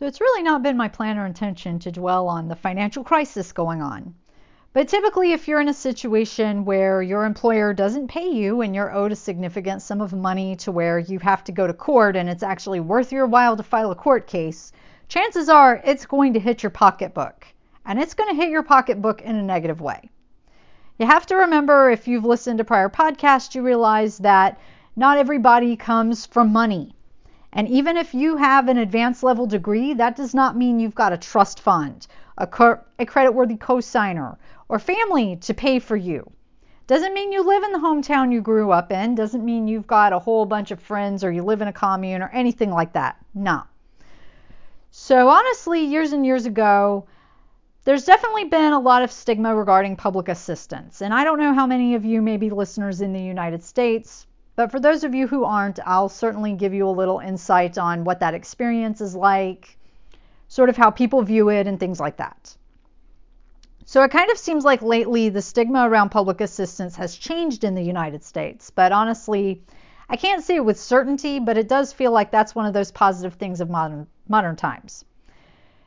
So it's really not been my plan or intention to dwell on the financial crisis going on. But typically, if you're in a situation where your employer doesn't pay you and you're owed a significant sum of money to where you have to go to court and it's actually worth your while to file a court case, chances are it's going to hit your pocketbook. And it's going to hit your pocketbook in a negative way. You have to remember if you've listened to prior podcasts, you realize that not everybody comes from money. And even if you have an advanced level degree, that does not mean you've got a trust fund, a, a credit worthy cosigner, or family to pay for you. Doesn't mean you live in the hometown you grew up in, doesn't mean you've got a whole bunch of friends or you live in a commune or anything like that. No. So, honestly, years and years ago, there's definitely been a lot of stigma regarding public assistance. And I don't know how many of you may be listeners in the United States, but for those of you who aren't, I'll certainly give you a little insight on what that experience is like, sort of how people view it, and things like that. So it kind of seems like lately the stigma around public assistance has changed in the United States, but honestly, I can't say it with certainty, but it does feel like that's one of those positive things of modern modern times.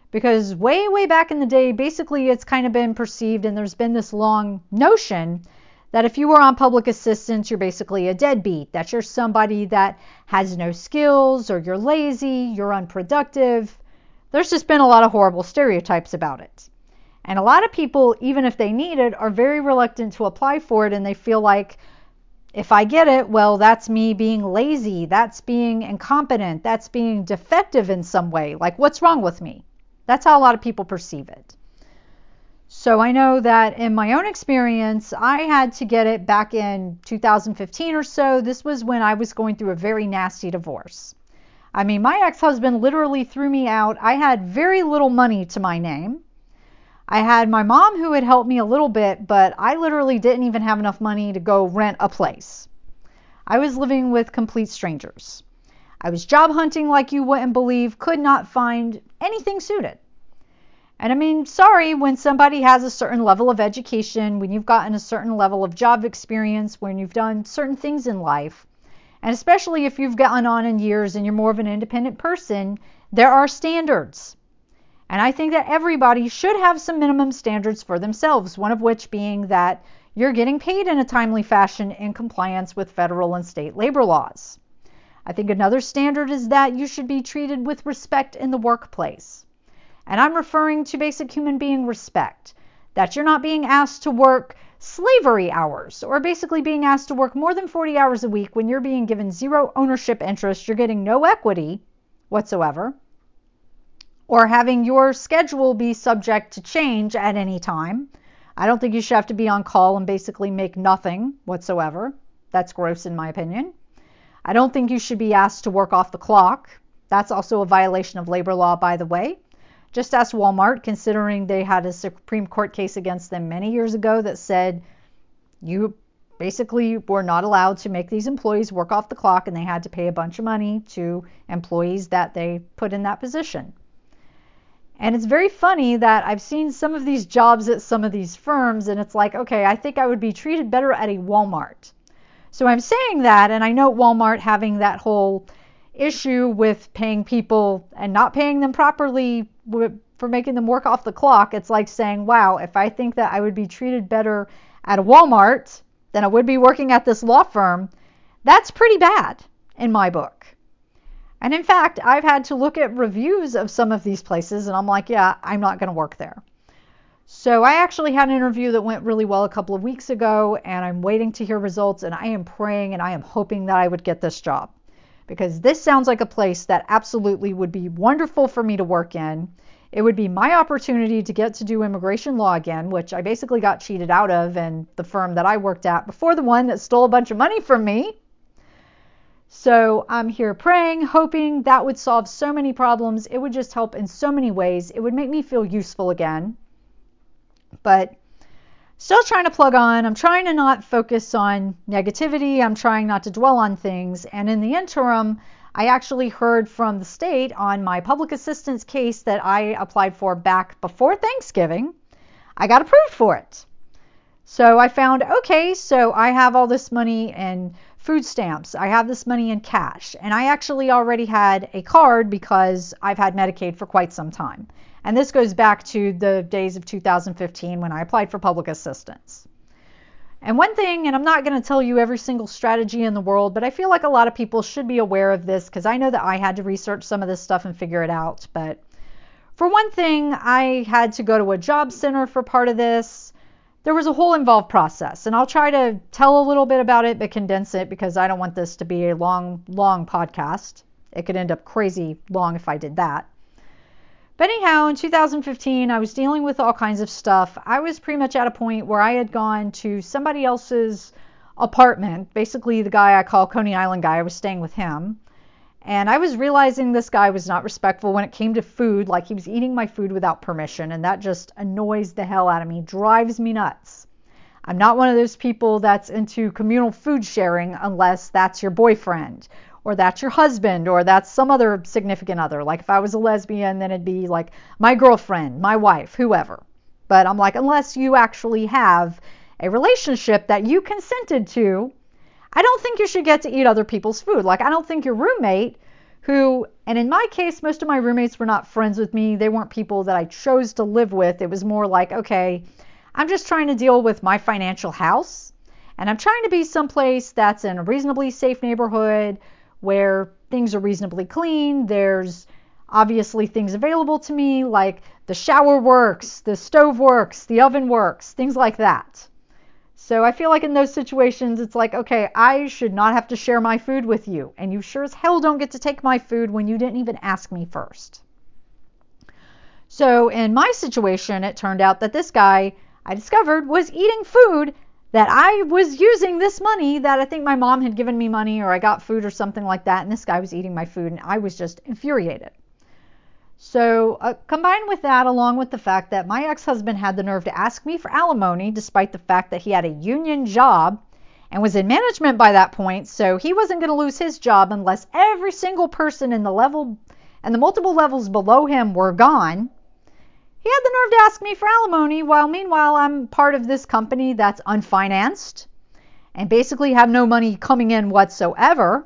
Because way way back in the day, basically it's kind of been perceived and there's been this long notion that if you were on public assistance, you're basically a deadbeat, that you're somebody that has no skills or you're lazy, you're unproductive. There's just been a lot of horrible stereotypes about it. And a lot of people, even if they need it, are very reluctant to apply for it and they feel like if I get it, well, that's me being lazy, that's being incompetent, that's being defective in some way. Like, what's wrong with me? That's how a lot of people perceive it. So I know that in my own experience, I had to get it back in 2015 or so. This was when I was going through a very nasty divorce. I mean, my ex husband literally threw me out. I had very little money to my name. I had my mom who had helped me a little bit, but I literally didn't even have enough money to go rent a place. I was living with complete strangers. I was job hunting like you wouldn't believe, could not find anything suited. And I mean, sorry, when somebody has a certain level of education, when you've gotten a certain level of job experience, when you've done certain things in life, and especially if you've gotten on in years and you're more of an independent person, there are standards. And I think that everybody should have some minimum standards for themselves, one of which being that you're getting paid in a timely fashion in compliance with federal and state labor laws. I think another standard is that you should be treated with respect in the workplace. And I'm referring to basic human being respect, that you're not being asked to work slavery hours or basically being asked to work more than 40 hours a week when you're being given zero ownership interest, you're getting no equity whatsoever or having your schedule be subject to change at any time. I don't think you should have to be on call and basically make nothing whatsoever. That's gross in my opinion. I don't think you should be asked to work off the clock. That's also a violation of labor law, by the way. Just ask Walmart, considering they had a Supreme Court case against them many years ago that said you basically were not allowed to make these employees work off the clock and they had to pay a bunch of money to employees that they put in that position. And it's very funny that I've seen some of these jobs at some of these firms, and it's like, okay, I think I would be treated better at a Walmart. So I'm saying that, and I know Walmart having that whole issue with paying people and not paying them properly for making them work off the clock. It's like saying, wow, if I think that I would be treated better at a Walmart than I would be working at this law firm, that's pretty bad in my book. And in fact, I've had to look at reviews of some of these places and I'm like, yeah, I'm not going to work there. So I actually had an interview that went really well a couple of weeks ago and I'm waiting to hear results and I am praying and I am hoping that I would get this job because this sounds like a place that absolutely would be wonderful for me to work in. It would be my opportunity to get to do immigration law again, which I basically got cheated out of in the firm that I worked at before the one that stole a bunch of money from me. So I'm here praying, hoping that would solve so many problems. It would just help in so many ways. It would make me feel useful again. But still trying to plug on. I'm trying to not focus on negativity. I'm trying not to dwell on things. And in the interim, I actually heard from the state on my public assistance case that I applied for back before Thanksgiving. I got approved for it. So I found, okay, so I have all this money and food stamps. I have this money in cash. And I actually already had a card because I've had Medicaid for quite some time. And this goes back to the days of 2015 when I applied for public assistance. And one thing, and I'm not going to tell you every single strategy in the world, but I feel like a lot of people should be aware of this because I know that I had to research some of this stuff and figure it out. But for one thing, I had to go to a job center for part of this. There was a whole involved process, and I'll try to tell a little bit about it but condense it because I don't want this to be a long, long podcast. It could end up crazy long if I did that. But anyhow, in 2015, I was dealing with all kinds of stuff. I was pretty much at a point where I had gone to somebody else's apartment, basically the guy I call Coney Island guy. I was staying with him. And I was realizing this guy was not respectful when it came to food, like he was eating my food without permission, and that just annoys the hell out of me, drives me nuts. I'm not one of those people that's into communal food sharing unless that's your boyfriend or that's your husband or that's some other significant other. Like if I was a lesbian, then it'd be like my girlfriend, my wife, whoever. But I'm like, unless you actually have a relationship that you consented to, I don't think you should get to eat other people's food. Like I don't think your roommate who and in my case most of my roommates were not friends with me. They weren't people that I chose to live with. It was more like, okay, I'm just trying to deal with my financial house and I'm trying to be someplace that's in a reasonably safe neighborhood where things are reasonably clean. There's obviously things available to me like the shower works, the stove works, the oven works, things like that. So I feel like in those situations, it's like, okay, I should not have to share my food with you. And you sure as hell don't get to take my food when you didn't even ask me first. So in my situation, it turned out that this guy I discovered was eating food that I was using this money that I think my mom had given me money or I got food or something like that, and this guy was eating my food, and I was just infuriated. So, uh, combined with that, along with the fact that my ex husband had the nerve to ask me for alimony, despite the fact that he had a union job and was in management by that point, so he wasn't going to lose his job unless every single person in the level and the multiple levels below him were gone. He had the nerve to ask me for alimony while meanwhile I'm part of this company that's unfinanced and basically have no money coming in whatsoever.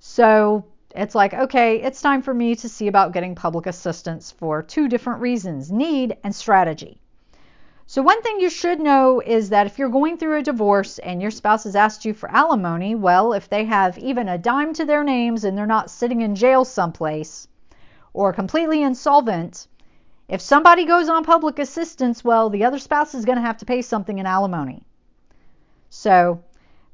So it's like, okay, it's time for me to see about getting public assistance for two different reasons need and strategy. So, one thing you should know is that if you're going through a divorce and your spouse has asked you for alimony, well, if they have even a dime to their names and they're not sitting in jail someplace or completely insolvent, if somebody goes on public assistance, well, the other spouse is going to have to pay something in alimony. So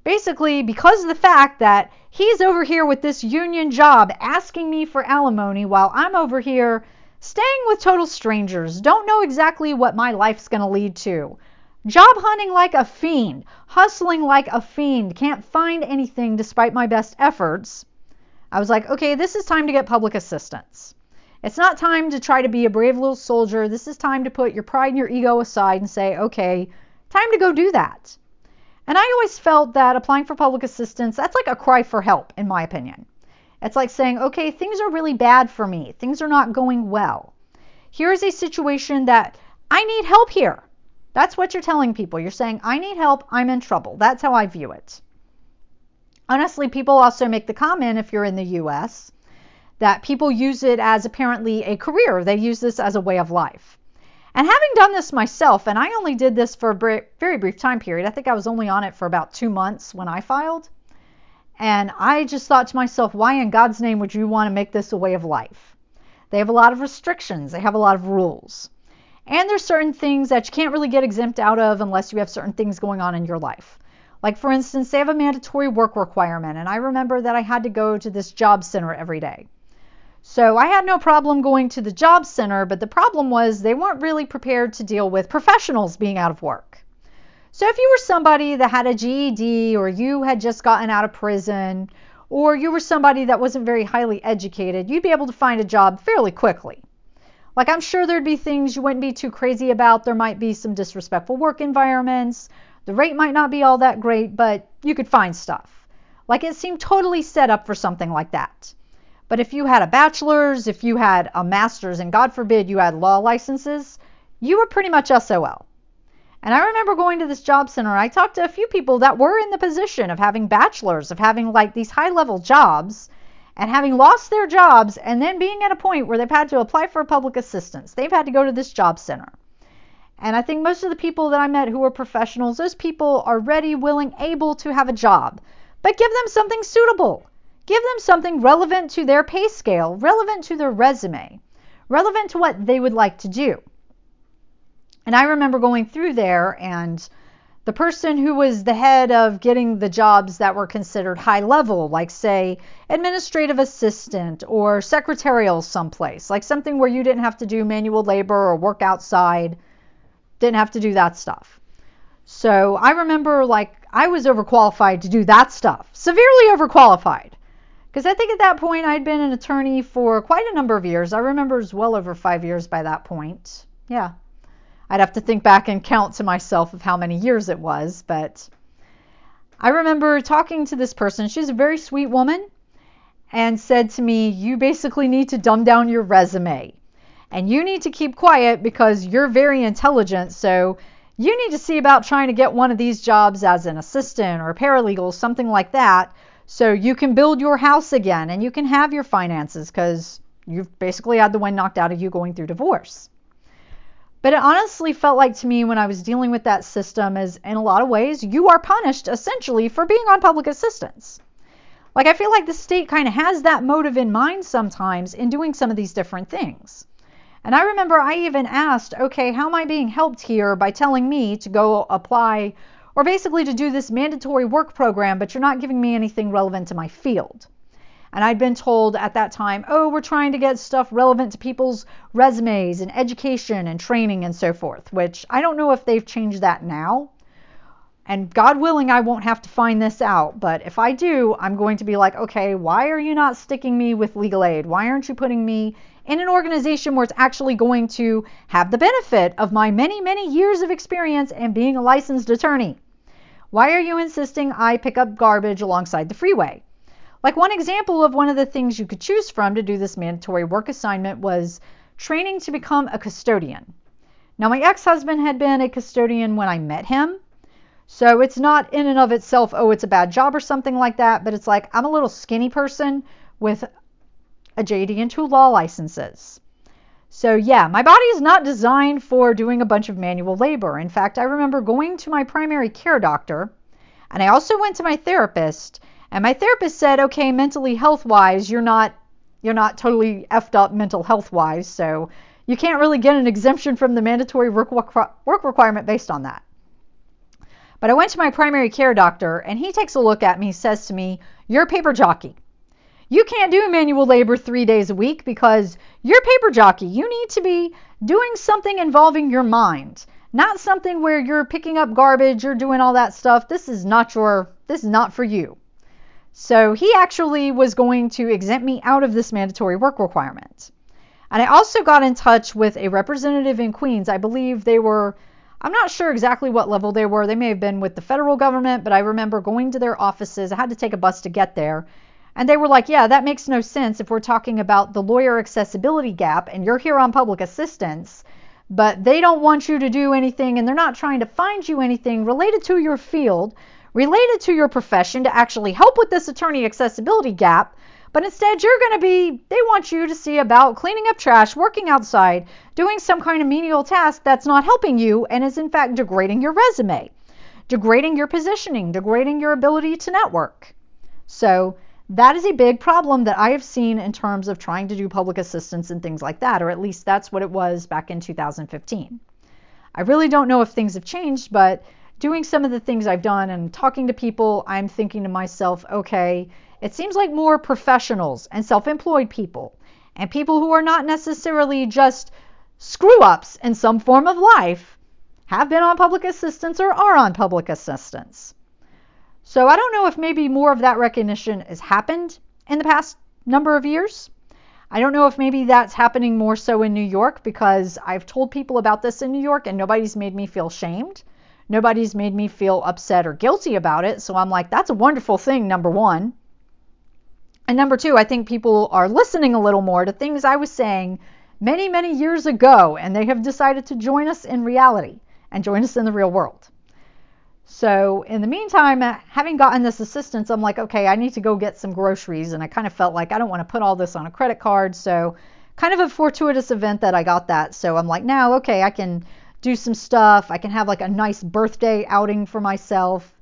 basically, because of the fact that he's over here with this union job asking me for alimony while I'm over here staying with total strangers, don't know exactly what my life's going to lead to. Job hunting like a fiend, hustling like a fiend, can't find anything despite my best efforts. I was like, okay, this is time to get public assistance. It's not time to try to be a brave little soldier. This is time to put your pride and your ego aside and say, okay, time to go do that. And I always felt that applying for public assistance, that's like a cry for help, in my opinion. It's like saying, okay, things are really bad for me. Things are not going well. Here's a situation that I need help here. That's what you're telling people. You're saying, I need help. I'm in trouble. That's how I view it. Honestly, people also make the comment if you're in the US that people use it as apparently a career. They use this as a way of life. And having done this myself, and I only did this for a very brief time period, I think I was only on it for about two months when I filed. And I just thought to myself, why in God's name would you want to make this a way of life? They have a lot of restrictions, they have a lot of rules. And there's certain things that you can't really get exempt out of unless you have certain things going on in your life. Like, for instance, they have a mandatory work requirement, and I remember that I had to go to this job center every day. So I had no problem going to the job center, but the problem was they weren't really prepared to deal with professionals being out of work. So if you were somebody that had a GED or you had just gotten out of prison or you were somebody that wasn't very highly educated, you'd be able to find a job fairly quickly. Like I'm sure there'd be things you wouldn't be too crazy about. There might be some disrespectful work environments. The rate might not be all that great, but you could find stuff. Like it seemed totally set up for something like that. But if you had a bachelor's, if you had a master's, and God forbid you had law licenses, you were pretty much SOL. And I remember going to this job center. I talked to a few people that were in the position of having bachelors, of having like these high level jobs, and having lost their jobs and then being at a point where they've had to apply for public assistance. They've had to go to this job center. And I think most of the people that I met who are professionals, those people are ready, willing, able to have a job. But give them something suitable. Give them something relevant to their pay scale, relevant to their resume, relevant to what they would like to do. And I remember going through there and the person who was the head of getting the jobs that were considered high level, like say administrative assistant or secretarial someplace, like something where you didn't have to do manual labor or work outside, didn't have to do that stuff. So I remember like I was overqualified to do that stuff, severely overqualified. Because I think at that point I'd been an attorney for quite a number of years. I remember it was well over five years by that point. Yeah, I'd have to think back and count to myself of how many years it was, but I remember talking to this person. She's a very sweet woman and said to me, You basically need to dumb down your resume and you need to keep quiet because you're very intelligent. So you need to see about trying to get one of these jobs as an assistant or paralegal, something like that, so you can build your house again and you can have your finances because you've basically had the wind knocked out of you going through divorce. But it honestly felt like to me when I was dealing with that system is in a lot of ways you are punished essentially for being on public assistance. Like I feel like the state kind of has that motive in mind sometimes in doing some of these different things. And I remember I even asked, okay, how am I being helped here by telling me to go apply or basically to do this mandatory work program, but you're not giving me anything relevant to my field? And I'd been told at that time, oh, we're trying to get stuff relevant to people's resumes and education and training and so forth, which I don't know if they've changed that now. And God willing, I won't have to find this out. But if I do, I'm going to be like, okay, why are you not sticking me with legal aid? Why aren't you putting me in an organization where it's actually going to have the benefit of my many, many years of experience and being a licensed attorney? Why are you insisting I pick up garbage alongside the freeway? Like one example of one of the things you could choose from to do this mandatory work assignment was training to become a custodian. Now, my ex husband had been a custodian when I met him. So it's not in and of itself, oh, it's a bad job or something like that, but it's like I'm a little skinny person with a JD and two law licenses. So, yeah, my body is not designed for doing a bunch of manual labor. In fact, I remember going to my primary care doctor, and I also went to my therapist, and my therapist said, okay, mentally health wise, you're not you're not totally effed up mental health wise, so you can't really get an exemption from the mandatory work, work requirement based on that. But I went to my primary care doctor, and he takes a look at me, says to me, You're a paper jockey. You can't do manual labor three days a week because you're a paper jockey. You need to be doing something involving your mind, not something where you're picking up garbage, you're doing all that stuff. This is not your, this is not for you. So he actually was going to exempt me out of this mandatory work requirement. And I also got in touch with a representative in Queens. I believe they were, I'm not sure exactly what level they were. They may have been with the federal government, but I remember going to their offices. I had to take a bus to get there. And they were like, yeah, that makes no sense if we're talking about the lawyer accessibility gap and you're here on public assistance, but they don't want you to do anything and they're not trying to find you anything related to your field related to your profession to actually help with this attorney accessibility gap, but instead you're going to be, they want you to see about cleaning up trash, working outside, doing some kind of menial task that's not helping you and is in fact degrading your resume, degrading your positioning, degrading your ability to network. So, that is a big problem that I have seen in terms of trying to do public assistance and things like that, or at least that's what it was back in 2015. I really don't know if things have changed, but doing some of the things I've done and talking to people, I'm thinking to myself, okay, it seems like more professionals and self employed people and people who are not necessarily just screw ups in some form of life have been on public assistance or are on public assistance. So I don't know if maybe more of that recognition has happened in the past number of years. I don't know if maybe that's happening more so in New York because I've told people about this in New York and nobody's made me feel shamed. Nobody's made me feel upset or guilty about it. So I'm like, that's a wonderful thing, number one. And number two, I think people are listening a little more to things I was saying many, many years ago, and they have decided to join us in reality and join us in the real world. So, in the meantime, uh, having gotten this assistance, I'm like, okay, I need to go get some groceries. And I kind of felt like I don't want to put all this on a credit card. So, kind of a fortuitous event that I got that. So, I'm like, now, okay, I can do some stuff. I can have like a nice birthday outing for myself.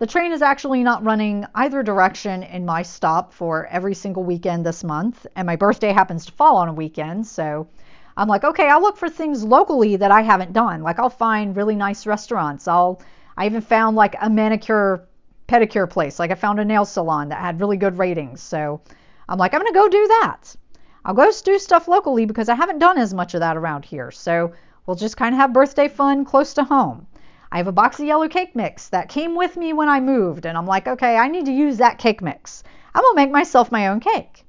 The train is actually not running either direction in my stop for every single weekend this month. And my birthday happens to fall on a weekend. So, I'm like, okay, I'll look for things locally that I haven't done. Like, I'll find really nice restaurants. I'll I even found like a manicure pedicure place. Like I found a nail salon that had really good ratings. So I'm like, I'm going to go do that. I'll go do stuff locally because I haven't done as much of that around here. So we'll just kind of have birthday fun close to home. I have a box of yellow cake mix that came with me when I moved. And I'm like, okay, I need to use that cake mix. I'm going to make myself my own cake.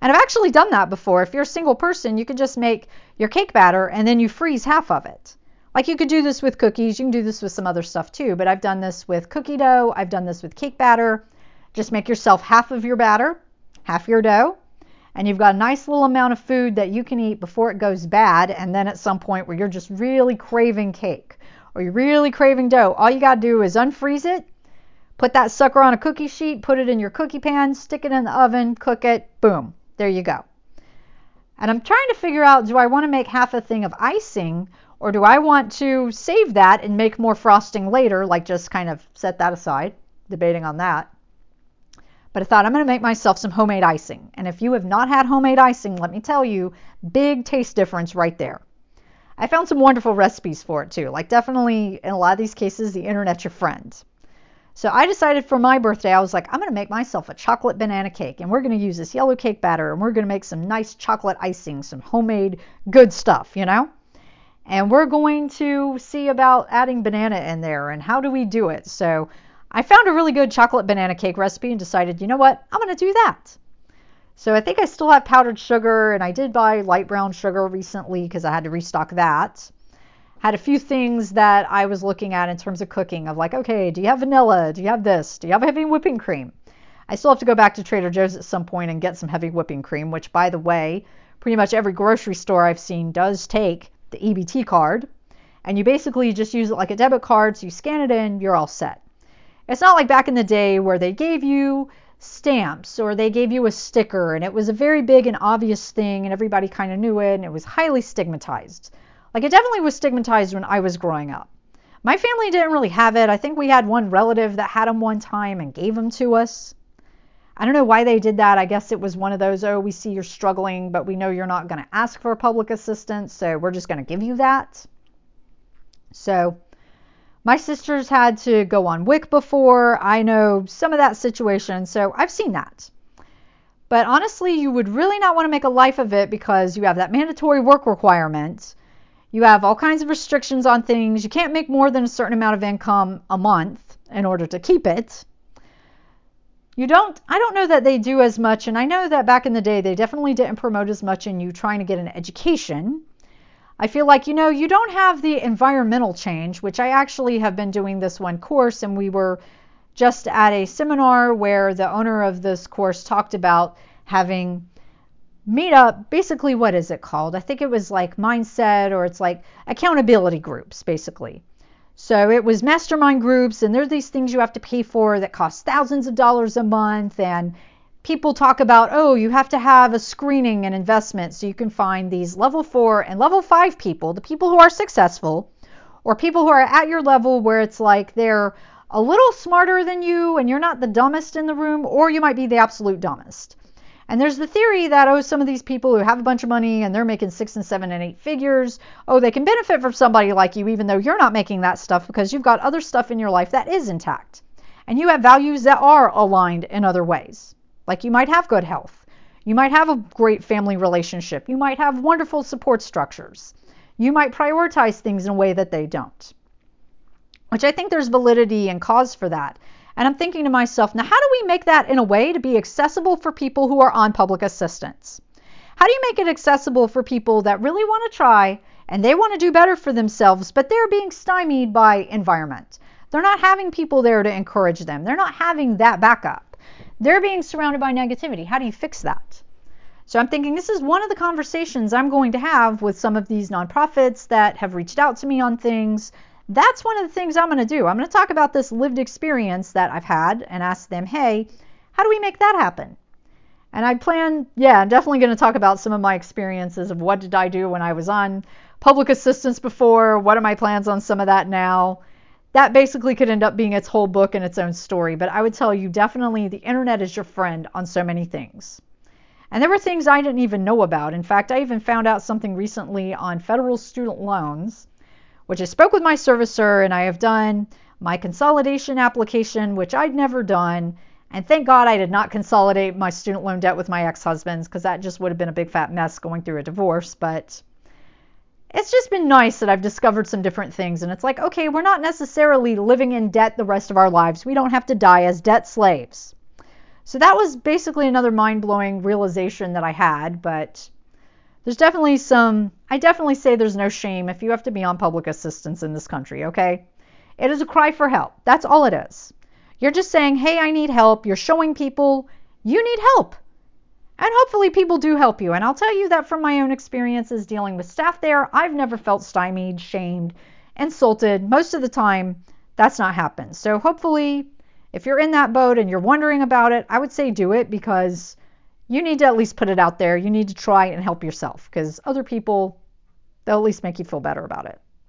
And I've actually done that before. If you're a single person, you can just make your cake batter and then you freeze half of it. Like you could do this with cookies, you can do this with some other stuff too, but I've done this with cookie dough, I've done this with cake batter. Just make yourself half of your batter, half your dough, and you've got a nice little amount of food that you can eat before it goes bad, and then at some point where you're just really craving cake or you're really craving dough, all you got to do is unfreeze it, put that sucker on a cookie sheet, put it in your cookie pan, stick it in the oven, cook it, boom, there you go. And I'm trying to figure out do I want to make half a thing of icing or do I want to save that and make more frosting later, like just kind of set that aside, debating on that. But I thought I'm going to make myself some homemade icing. And if you have not had homemade icing, let me tell you, big taste difference right there. I found some wonderful recipes for it too. Like, definitely in a lot of these cases, the internet's your friend. So I decided for my birthday, I was like, I'm going to make myself a chocolate banana cake. And we're going to use this yellow cake batter and we're going to make some nice chocolate icing, some homemade good stuff, you know? And we're going to see about adding banana in there and how do we do it. So I found a really good chocolate banana cake recipe and decided, you know what, I'm going to do that. So I think I still have powdered sugar and I did buy light brown sugar recently because I had to restock that. Had a few things that I was looking at in terms of cooking of like, okay, do you have vanilla? Do you have this? Do you have heavy whipping cream? I still have to go back to Trader Joe's at some point and get some heavy whipping cream, which by the way, pretty much every grocery store I've seen does take the EBT card, and you basically just use it like a debit card. So you scan it in, you're all set. It's not like back in the day where they gave you stamps or they gave you a sticker and it was a very big and obvious thing and everybody kind of knew it and it was highly stigmatized. Like it definitely was stigmatized when I was growing up. My family didn't really have it. I think we had one relative that had them one time and gave them to us. I don't know why they did that. I guess it was one of those, oh, we see you're struggling, but we know you're not going to ask for public assistance, so we're just going to give you that. So, my sisters had to go on WIC before. I know some of that situation, so I've seen that. But honestly, you would really not want to make a life of it because you have that mandatory work requirement. You have all kinds of restrictions on things. You can't make more than a certain amount of income a month in order to keep it you don't i don't know that they do as much and i know that back in the day they definitely didn't promote as much in you trying to get an education. I feel like you know you don't have the environmental change which i actually have been doing this one course and we were just at a seminar where the owner of this course talked about having meet up basically what is it called? I think it was like mindset or it's like accountability groups basically so it was mastermind groups, and there are these things you have to pay for that cost thousands of dollars a month. And people talk about, oh, you have to have a screening and investment so you can find these level four and level five people, the people who are successful, or people who are at your level where it's like they're a little smarter than you and you're not the dumbest in the room, or you might be the absolute dumbest. And there's the theory that, oh, some of these people who have a bunch of money and they're making six and seven and eight figures, oh, they can benefit from somebody like you, even though you're not making that stuff because you've got other stuff in your life that is intact. And you have values that are aligned in other ways. Like you might have good health. You might have a great family relationship. You might have wonderful support structures. You might prioritize things in a way that they don't. Which I think there's validity and cause for that. And I'm thinking to myself, now how do we make that in a way to be accessible for people who are on public assistance? How do you make it accessible for people that really want to try and they want to do better for themselves, but they're being stymied by environment? They're not having people there to encourage them. They're not having that backup. They're being surrounded by negativity. How do you fix that? So I'm thinking this is one of the conversations I'm going to have with some of these nonprofits that have reached out to me on things. That's one of the things I'm going to do. I'm going to talk about this lived experience that I've had and ask them, hey, how do we make that happen? And I plan, yeah, I'm definitely going to talk about some of my experiences of what did I do when I was on public assistance before, what are my plans on some of that now. That basically could end up being its whole book and its own story, but I would tell you definitely the internet is your friend on so many things. And there were things I didn't even know about. In fact, I even found out something recently on federal student loans, which I spoke with my servicer and I have done my consolidation application, which I'd never done. And thank God I did not consolidate my student loan debt with my ex husband's because that just would have been a big fat mess going through a divorce. But it's just been nice that I've discovered some different things. And it's like, okay, we're not necessarily living in debt the rest of our lives. We don't have to die as debt slaves. So that was basically another mind blowing realization that I had, but there's definitely some, I definitely say there's no shame if you have to be on public assistance in this country, okay? It is a cry for help. That's all it is. You're just saying, hey, I need help. You're showing people you need help. And hopefully people do help you. And I'll tell you that from my own experiences dealing with staff there, I've never felt stymied, shamed, insulted. Most of the time, that's not happened. So hopefully if you're in that boat and you're wondering about it, I would say do it because you need to at least put it out there. You need to try and help yourself because other people, they'll at least make you feel better about it.